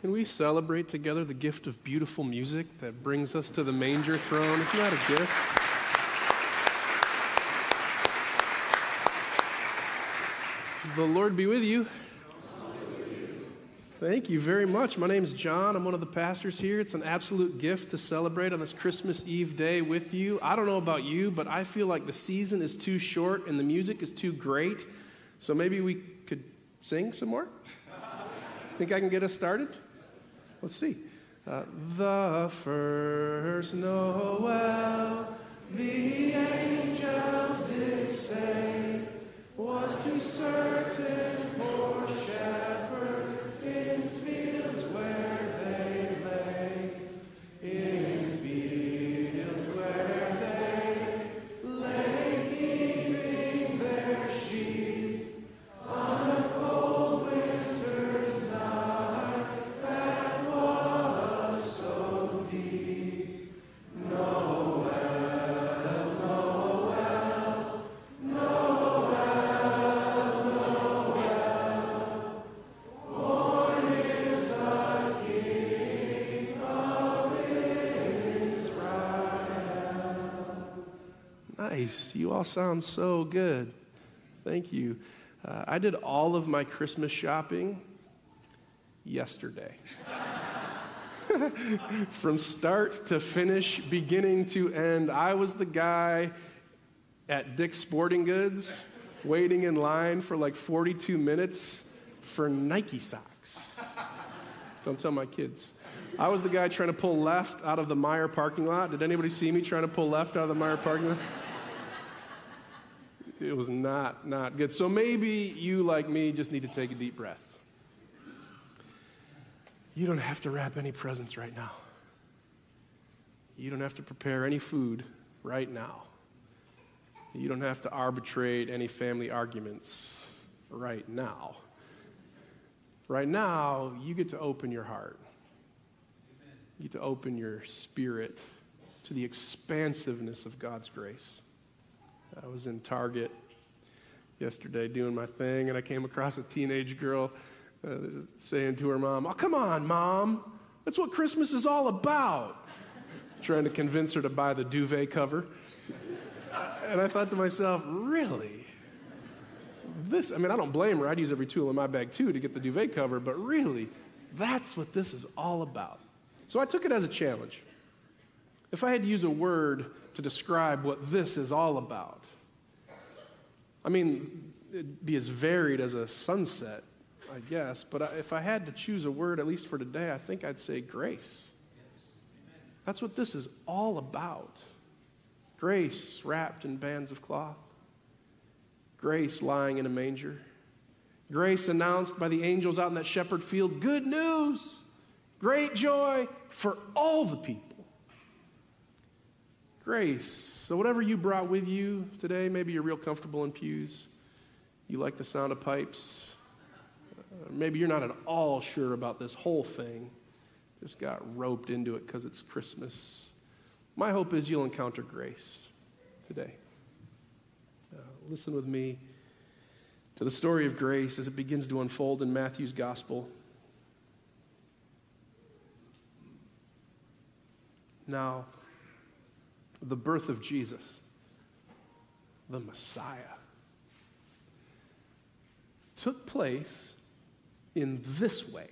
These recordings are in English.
Can we celebrate together the gift of beautiful music that brings us to the manger throne? Isn't that a gift? The Lord be with you. Thank you very much. My name is Jon. I'm one of the pastors here. It's an absolute gift to celebrate on this Christmas Eve day with you. I don't know about you, but I feel like the season is too short and the music is too great. So maybe we could sing some more? Think I can get us started? Let's see. Uh, the first Noel, the angels did say, was to certain poor shepherds Nice. You all sound so good. Thank you. Uh, I did all of my Christmas shopping yesterday. From start to finish, beginning to end, I was the guy at Dick's Sporting Goods waiting in line for like 42 minutes for Nike socks. Don't tell my kids. I was the guy trying to pull left out of the Meijer parking lot. Did anybody see me trying to pull left out of the Meijer parking lot? It was not, not good. So maybe you, like me, just need to take a deep breath. You don't have to wrap any presents right now. You don't have to prepare any food right now. You don't have to arbitrate any family arguments right now. Right now, you get to open your heart. You get to open your spirit to the expansiveness of God's grace. I was in Target yesterday doing my thing, and I came across a teenage girl uh, saying to her mom, Oh, come on, mom. That's what Christmas is all about. Trying to convince her to buy the duvet cover. And I thought to myself, Really? This, I mean, I don't blame her. I'd use every tool in my bag too to get the duvet cover, but really, that's what this is all about. So I took it as a challenge. If I had to use a word to describe what this is all about, I mean, it'd be as varied as a sunset, I guess, but if I had to choose a word, at least for today, I think I'd say grace. That's what this is all about. Grace wrapped in bands of cloth, grace lying in a manger, grace announced by the angels out in that shepherd field. Good news, great joy for all the people grace. So, whatever you brought with you today, maybe you're real comfortable in pews, you like the sound of pipes, uh, maybe you're not at all sure about this whole thing, just got roped into it because it's Christmas. My hope is you'll encounter grace today. Uh, listen with me to the story of grace as it begins to unfold in Matthew's gospel. Now, the birth of Jesus, the Messiah, took place in this way.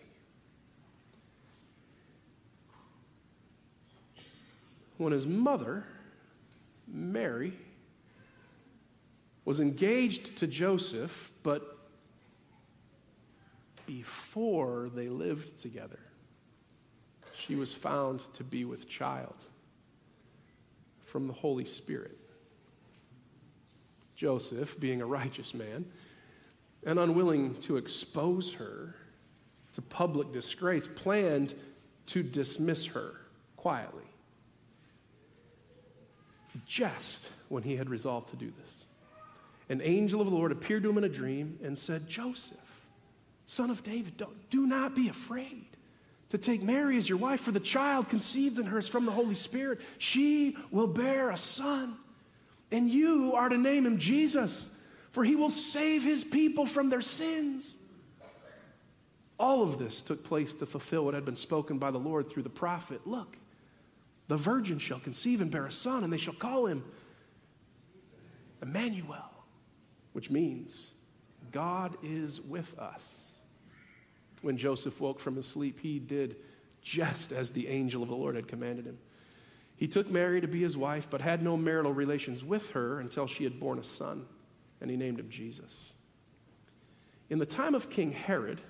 When his mother, Mary, was engaged to Joseph, but before they lived together, she was found to be with child from the Holy Spirit. Joseph, being a righteous man and unwilling to expose her to public disgrace, planned to dismiss her quietly. Just when he had resolved to do this, an angel of the Lord appeared to him in a dream and said, Joseph, son of David, do not be afraid to take Mary as your wife, for the child conceived in her is from the Holy Spirit. She will bear a son, and you are to name him Jesus, for he will save his people from their sins. All of this took place to fulfill what had been spoken by the Lord through the prophet. Look, the virgin shall conceive and bear a son, and they shall call him Emmanuel, which means God is with us. When Joseph woke from his sleep, he did just as the angel of the Lord had commanded him. He took Mary to be his wife, but had no marital relations with her until she had borne a son, and he named him Jesus. In the time of King Herod,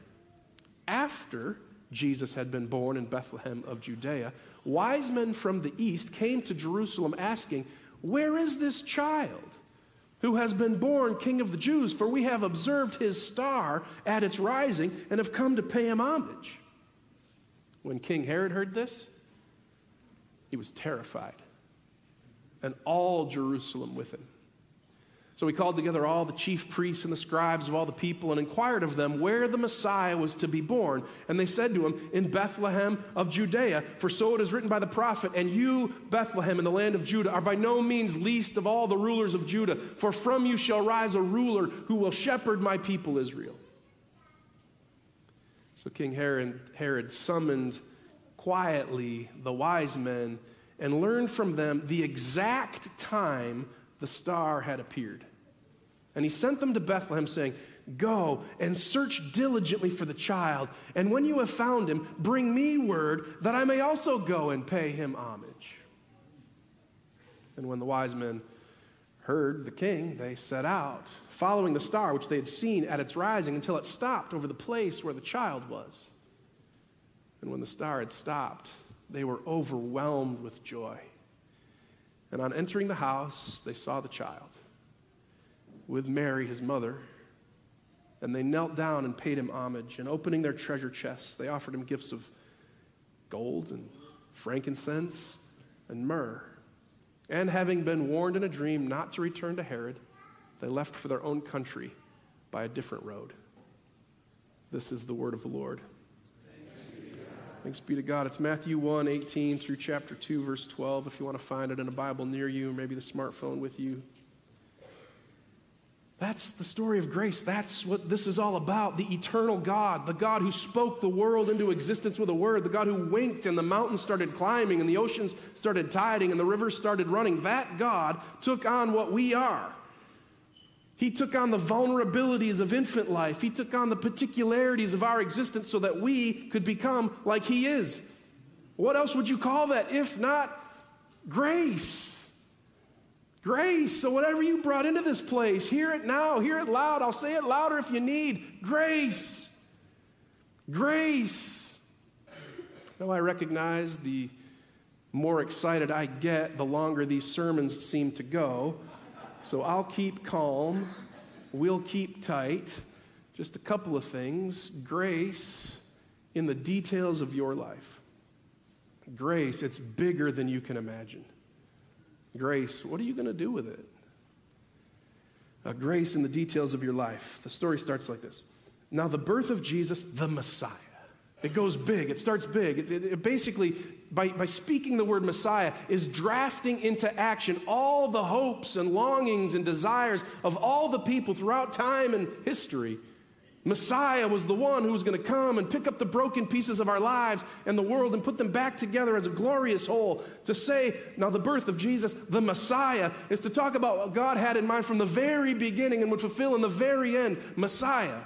after Jesus had been born in Bethlehem of Judea, wise men from the east came to Jerusalem asking, Where is this child who has been born King of the Jews? For we have observed his star at its rising and have come to pay him homage. When King Herod heard this, he was terrified, and all Jerusalem with him. So he called together all the chief priests and the scribes of all the people and inquired of them where the Messiah was to be born. And they said to him, In Bethlehem of Judea, for so it is written by the prophet, And you, Bethlehem, in the land of Judah, are by no means least of all the rulers of Judah, for from you shall rise a ruler who will shepherd my people Israel. So King Herod, Herod summoned quietly the wise men and learned from them the exact time the star had appeared. And he sent them to Bethlehem, saying, Go and search diligently for the child, and when you have found him, bring me word that I may also go and pay him homage. And when the wise men heard the king, they set out, following the star which they had seen at its rising until it stopped over the place where the child was. And when the star had stopped, they were overwhelmed with joy. And on entering the house, they saw the child with Mary, his mother. And they knelt down and paid him homage. And opening their treasure chests, they offered him gifts of gold and frankincense and myrrh. And having been warned in a dream not to return to Herod, they left for their own country by a different road. This is the word of the Lord. Thanks be to God. It's Matthew 1 18 through chapter 2, verse 12. If you want to find it in a Bible near you, maybe the smartphone with you. That's the story of grace. That's what this is all about. The eternal God, the God who spoke the world into existence with a word, the God who winked and the mountains started climbing and the oceans started tiding and the rivers started running. That God took on what we are. He took on the vulnerabilities of infant life. He took on the particularities of our existence so that we could become like He is. What else would you call that if not grace? Grace. So, whatever you brought into this place, hear it now, hear it loud. I'll say it louder if you need. Grace. Grace. Now, I recognize the more excited I get, the longer these sermons seem to go. So I'll keep calm. We'll keep tight. Just a couple of things. Grace in the details of your life. Grace, it's bigger than you can imagine. Grace, what are you going to do with it? Grace in the details of your life. The story starts like this. Now, the birth of Jesus, the Messiah. It goes big. It starts big. It, it, it, basically, by, by speaking the word Messiah, is drafting into action all the hopes and longings and desires of all the people throughout time and history. Messiah was the one who was going to come and pick up the broken pieces of our lives and the world and put them back together as a glorious whole. To say, now, the birth of Jesus, the Messiah, is to talk about what God had in mind from the very beginning and would fulfill in the very end Messiah.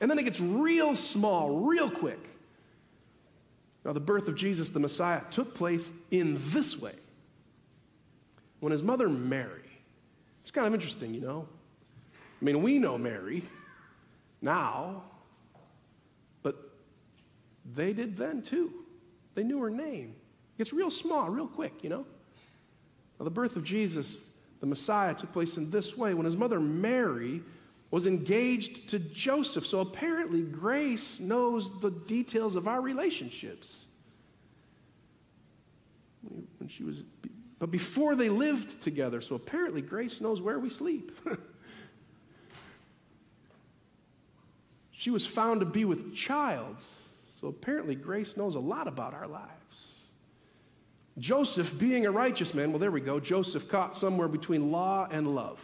And then it gets real small, real quick. Now, the birth of Jesus, the Messiah, took place in this way. When his mother Mary, it's kind of interesting, you know. I mean, we know Mary now, but they did then too. They knew her name. It gets real small, real quick, you know. Now, the birth of Jesus, the Messiah, took place in this way. When his mother Mary was engaged to Joseph. So apparently, grace knows the details of our relationships. When she was, but before they lived together, so apparently, grace knows where we sleep. she was found to be with child, so apparently, grace knows a lot about our lives. Joseph, being a righteous man, well, there we go. Joseph caught somewhere between law and love.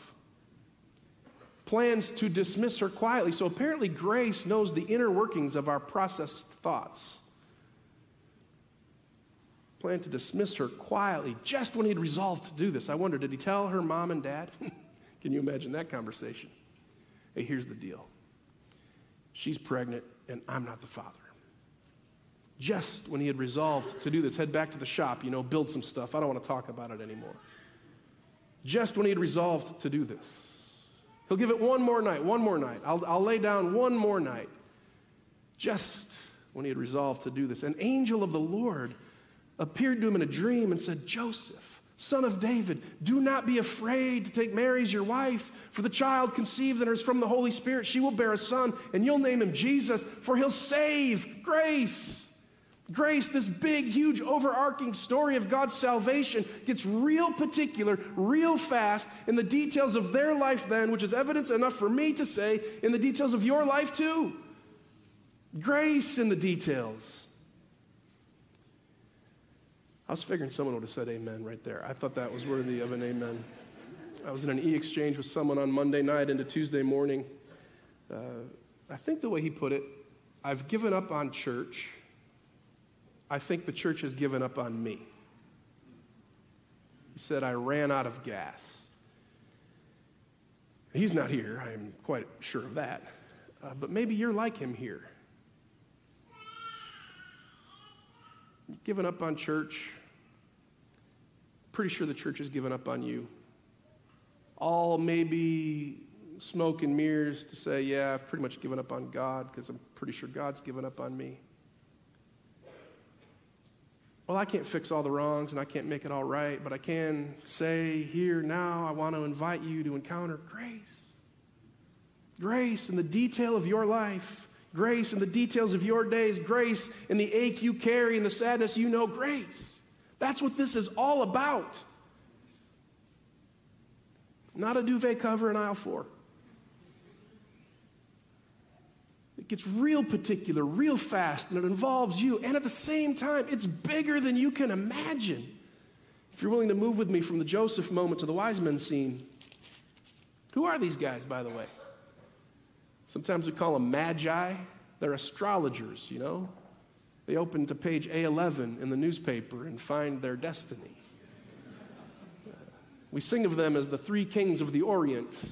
plans to dismiss her quietly. So apparently, grace knows the inner workings of our processed thoughts. Plan to dismiss her quietly just when he'd resolved to do this. I wonder, did he tell her mom and dad? Can you imagine that conversation? Hey, here's the deal she's pregnant, and I'm not the father. Just when he had resolved to do this, head back to the shop, you know, build some stuff. I don't want to talk about it anymore. Just when he had resolved to do this. He'll give it one more night, one more night. I'll, I'll lay down one more night. Just when he had resolved to do this, an angel of the Lord appeared to him in a dream and said, Joseph, son of David, do not be afraid to take Mary as your wife, for the child conceived in her is from the Holy Spirit. She will bear a son, and you'll name him Jesus, for he'll save grace Grace, this big, huge, overarching story of God's salvation, gets real particular, real fast in the details of their life, then, which is evidence enough for me to say in the details of your life, too. Grace in the details. I was figuring someone would have said amen right there. I thought that was worthy of an amen. I was in an e exchange with someone on Monday night into Tuesday morning. Uh, I think the way he put it, I've given up on church I think the church has given up on me. He said, I ran out of gas. He's not here, I'm quite sure of that. Uh, but maybe you're like him here. Given up on church. Pretty sure the church has given up on you. All maybe smoke and mirrors to say, yeah, I've pretty much given up on God because I'm pretty sure God's given up on me well, I can't fix all the wrongs and I can't make it all right, but I can say here now, I want to invite you to encounter grace. Grace in the detail of your life, grace in the details of your days, grace in the ache you carry and the sadness you know, grace. That's what this is all about. Not a duvet cover in aisle four. It gets real particular, real fast, and it involves you. And at the same time, it's bigger than you can imagine. If you're willing to move with me from the Joseph moment to the wise men scene, who are these guys, by the way? Sometimes we call them magi. They're astrologers, you know. They open to page A11 in the newspaper and find their destiny. we sing of them as the three kings of the Orient.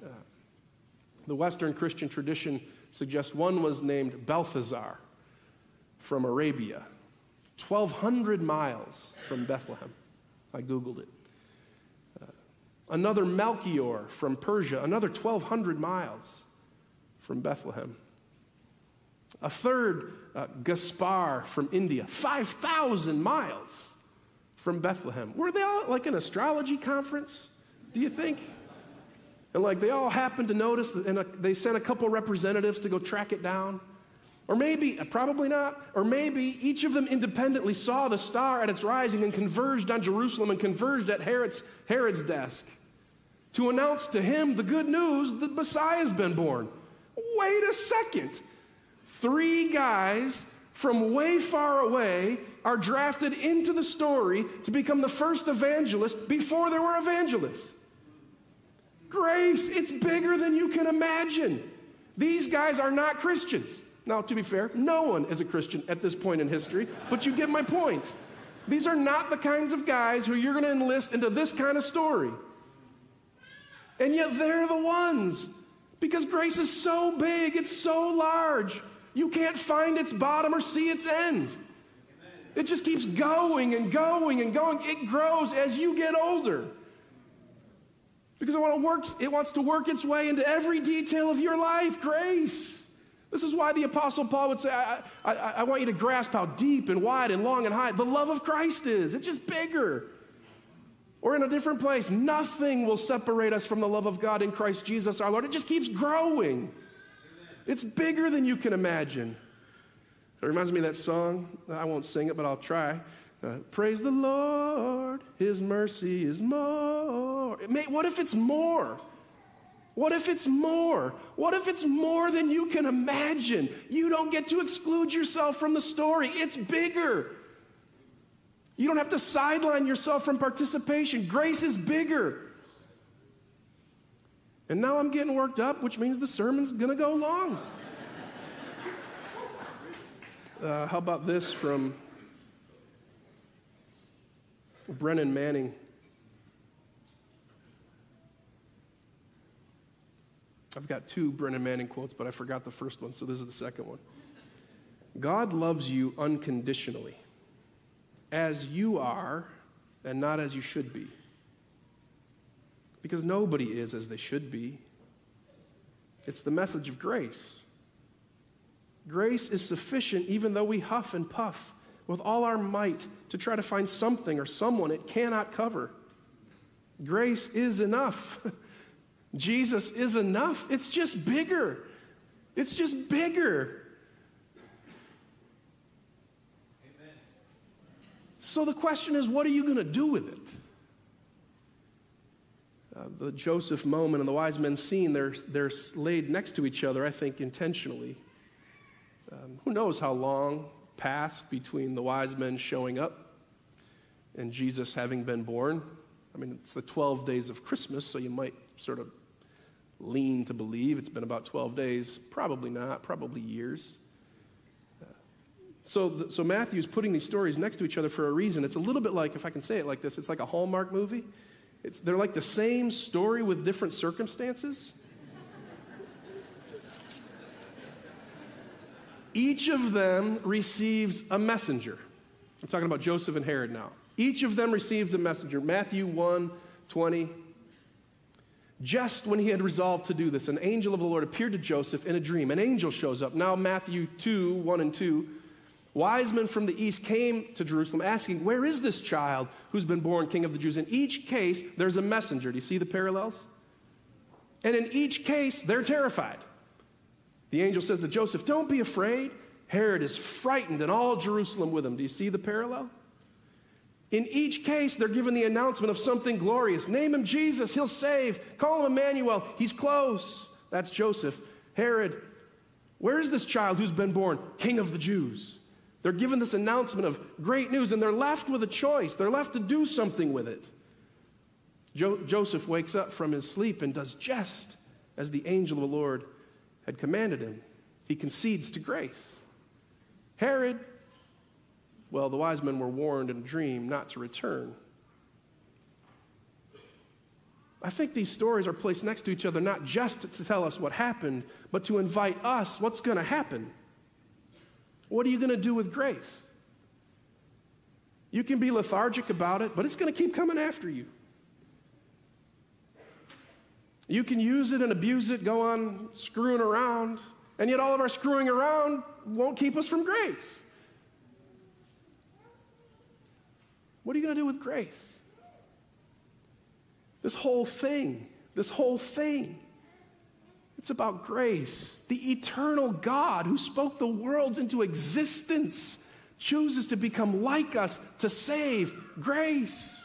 Uh, the Western Christian tradition suggests one was named Balthazar from Arabia, 1,200 miles from Bethlehem. I Googled it. Uh, another Melchior from Persia, another 1,200 miles from Bethlehem. A third, uh, Gaspar from India, 5,000 miles from Bethlehem. Were they all like an astrology conference, do you think? And like they all happened to notice, and they sent a couple representatives to go track it down. Or maybe, uh, probably not, or maybe each of them independently saw the star at its rising and converged on Jerusalem and converged at Herod's, Herod's desk to announce to him the good news that Messiah's been born. Wait a second. Three guys from way far away are drafted into the story to become the first evangelist before there were evangelists. Grace, it's bigger than you can imagine. These guys are not Christians. Now, to be fair, no one is a Christian at this point in history, but you get my point. These are not the kinds of guys who you're going to enlist into this kind of story. And yet they're the ones because grace is so big, it's so large. You can't find its bottom or see its end. It just keeps going and going and going. It grows as you get older. Because it, works, it wants to work its way into every detail of your life. Grace. This is why the Apostle Paul would say, I, I, I, want you to grasp how deep and wide and long and high the love of Christ is. It's just bigger. Or in a different place, nothing will separate us from the love of God in Christ Jesus our Lord. It just keeps growing. It's bigger than you can imagine. It reminds me of that song. I won't sing it, but I'll try. Uh, Praise the Lord, His mercy is more. May, what if it's more? What if it's more? What if it's more than you can imagine? You don't get to exclude yourself from the story, it's bigger. You don't have to sideline yourself from participation. Grace is bigger. And now I'm getting worked up, which means the sermon's going to go long. Uh, how about this from Brennan Manning? I've got two Brennan Manning quotes, but I forgot the first one, so this is the second one. God loves you unconditionally, as you are, and not as you should be. Because nobody is as they should be. It's the message of grace. Grace is sufficient even though we huff and puff with all our might to try to find something or someone it cannot cover. Grace is enough. Jesus is enough. It's just bigger. It's just bigger. So the question is what are you going to do with it? Uh, the Joseph moment and the wise men scene, they're, they're laid next to each other, I think, intentionally. Um, who knows how long passed between the wise men showing up and Jesus having been born? I mean, it's the 12 days of Christmas, so you might sort of lean to believe it's been about 12 days. Probably not, probably years. So, so Matthew's putting these stories next to each other for a reason. It's a little bit like, if I can say it like this, it's like a Hallmark movie. It's, they're like the same story with different circumstances. Each of them receives a messenger. I'm talking about Joseph and Herod now. Each of them receives a messenger. Matthew 1 20. Just when he had resolved to do this, an angel of the Lord appeared to Joseph in a dream. An angel shows up. Now, Matthew 2 1 and 2. Wise men from the east came to Jerusalem asking, Where is this child who's been born king of the Jews? In each case, there's a messenger. Do you see the parallels? And in each case, they're terrified. The angel says to Joseph, Don't be afraid. Herod is frightened, and all Jerusalem with him. Do you see the parallel? In each case, they're given the announcement of something glorious. Name him Jesus, he'll save. Call him Emmanuel, he's close. That's Joseph. Herod, where is this child who's been born? King of the Jews. They're given this announcement of great news, and they're left with a choice. They're left to do something with it. Jo- Joseph wakes up from his sleep and does just as the angel of the Lord had commanded him. He concedes to grace. Herod, well, the wise men were warned in a dream not to return. I think these stories are placed next to each other not just to tell us what happened, but to invite us what's going to happen. What are you going to do with grace? You can be lethargic about it, but it's going to keep coming after you. You can use it and abuse it, go on screwing around, and yet all of our screwing around won't keep us from grace. What are you going to do with grace? This whole thing, this whole thing, it's about grace. The eternal God who spoke the worlds into existence chooses to become like us to save grace.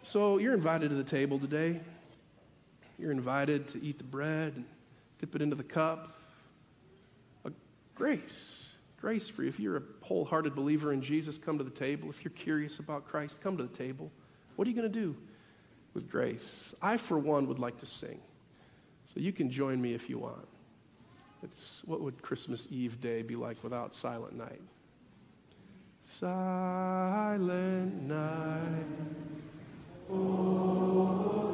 So you're invited to the table today. You're invited to eat the bread and dip it into the cup. A grace, grace for you. If you're a wholehearted believer in Jesus, come to the table. If you're curious about Christ, come to the table. What are you going to do with grace? I, for one, would like to sing. So you can join me if you want. It's what would Christmas Eve day be like without Silent Night? Silent night. Oh.